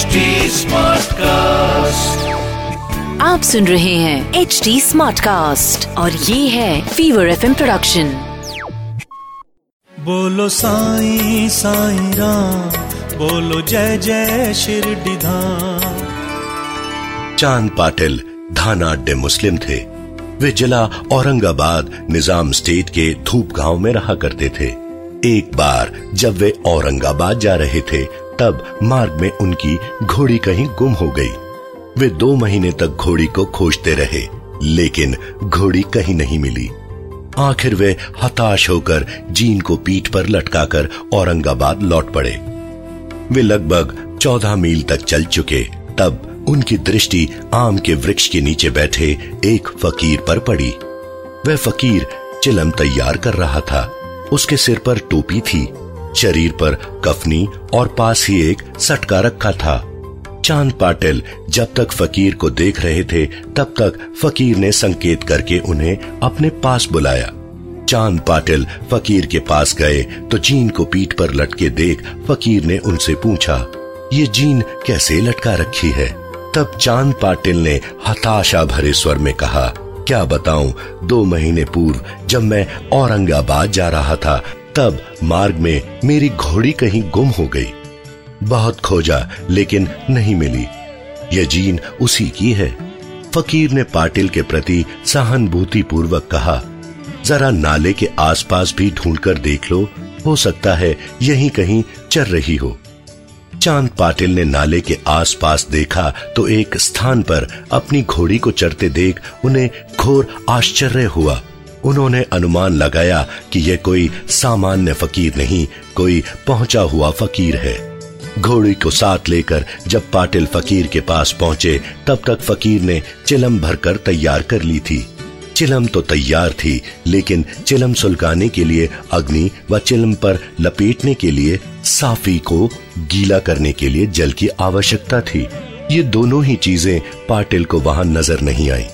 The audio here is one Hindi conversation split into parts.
HD Smartcast. आप सुन रहे हैं एच डी स्मार्ट कास्ट और ये है फीवर एफ़ प्रोडक्शन बोलो साईं साईं राम बोलो जय जय शिरडी धाम चाँद पाटिल धाना अड्डे मुस्लिम थे। वे जिला औरंगाबाद निज़ाम स्टेट के धूप गाँव में रहा करते थे। एक बार जब वे औरंगाबाद जा रहे थे तब मार्ग में उनकी घोड़ी कहीं गुम हो गई। वे दो महीने तक घोड़ी को खोजते रहे, लेकिन घोड़ी कहीं नहीं मिली। आखिर वे हताश होकर जीन को पीठ पर लटकाकर औरंगाबाद लौट पड़े। वे लगभग चौदह मील तक चल चुके, तब उनकी दृष्टि आम के वृक्ष के नीचे बैठे एक फकीर पर पड़ी। वह फकीर चिलम तैयार कर रहा था। उसके सिर पर टोपी थी। शरीर पर कफनी और पास ही एक सटका रखा था। चाँद पाटिल जब तक फकीर को देख रहे थे, तब तक फकीर ने संकेत करके उन्हें अपने पास बुलाया। चाँद पाटिल फकीर के पास गए तो जीन को पीठ पर लटके देख फकीर ने उनसे पूछा, ये जीन कैसे लटका रखी है? तब चाँद पाटिल ने हताशा भरे स्वर में कहा, क्या बताऊँ, दो महीने पूर्व जब मैं औरंगाबाद जा रहा था तब मार्ग में मेरी घोड़ी कहीं गुम हो गई। बहुत खोजा, लेकिन नहीं मिली। यह जीन उसी की है। फकीर ने पाटिल के प्रति सहानुभूति पूर्वक कहा, जरा नाले के आसपास भी ढूंढकर देख लो। हो सकता है यहीं कहीं चल रही हो। चाँद पाटिल ने नाले के आसपास देखा तो एक स्थान पर अपनी घोड़ी को चरते देख उन्हें घोर आश्चर्य हुआ। उन्होंने अनुमान लगाया कि यह कोई सामान्य फकीर नहीं, कोई पहुँचा हुआ फकीर है। घोड़ी को साथ लेकर जब पाटिल फकीर के पास पहुँचे, तब तक फकीर ने चिलम भरकर तैयार कर ली थी। चिलम तो तैयार थी, लेकिन चिलम सुलगाने के लिए अग्नि व चिलम पर लपेटने के लिए, साफी को गीला करने के लिए जल की आवश्यकता थी। ये दोनों ही चीज़ें पाटिल को वहाँ नज़र नहीं आई।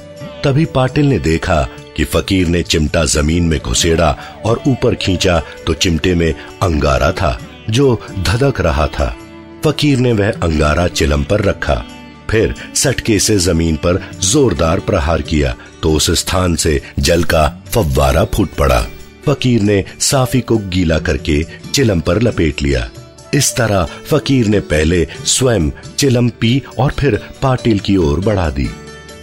तभी पाटिल ने देखा कि फकीर ने चिमटा ज़मीन में घुसेड़ा और ऊपर खींचा तो चिमटे में अंगारा था, जो धधक रहा था। फकीर ने वह अंगारा चिलम पर रखा। फिर सटके से ज़मीन पर जोरदार प्रहार किया तो उस स्थान से जल का फव्वारा फूट पड़ा। फकीर ने साफी को गीला करके चिलम पर लपेट लिया। इस तरह फकीर ने पहले स्वयं चिलम पी और फिर पाटिल की ओर बढ़ा दी।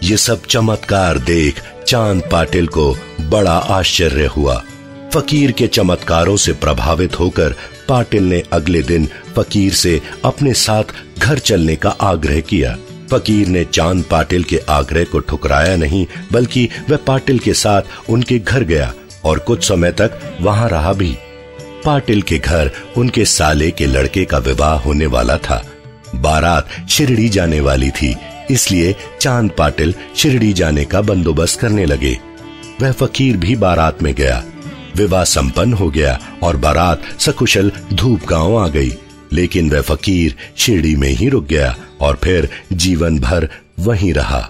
ये सब चमत्कार देख चाँद पाटिल को बड़ा आश्चर्य हुआ। फकीर के चमत्कारों से प्रभावित होकर पाटिल ने अगले दिन फकीर से अपने साथ घर चलने का आग्रह किया। फकीर ने चाँद पाटिल के आग्रह को ठुकराया नहीं, बल्कि वह पाटिल के साथ उनके घर गया और कुछ समय तक वहाँ रहा भी। पाटिल के घर उनके साले के लड़के का विवाह होने वाला था। बारात शिरडी जाने वाली थी। इसलिए चाँद पाटिल शिरडी जाने का बंदोबस्त करने लगे। वह फकीर भी बारात में गया। विवाह संपन्न हो गया और बारात सकुशल धूप गाँव आ गई। लेकिन वह फकीर शिरडी में ही रुक गया और फिर जीवन भर वहीं रहा।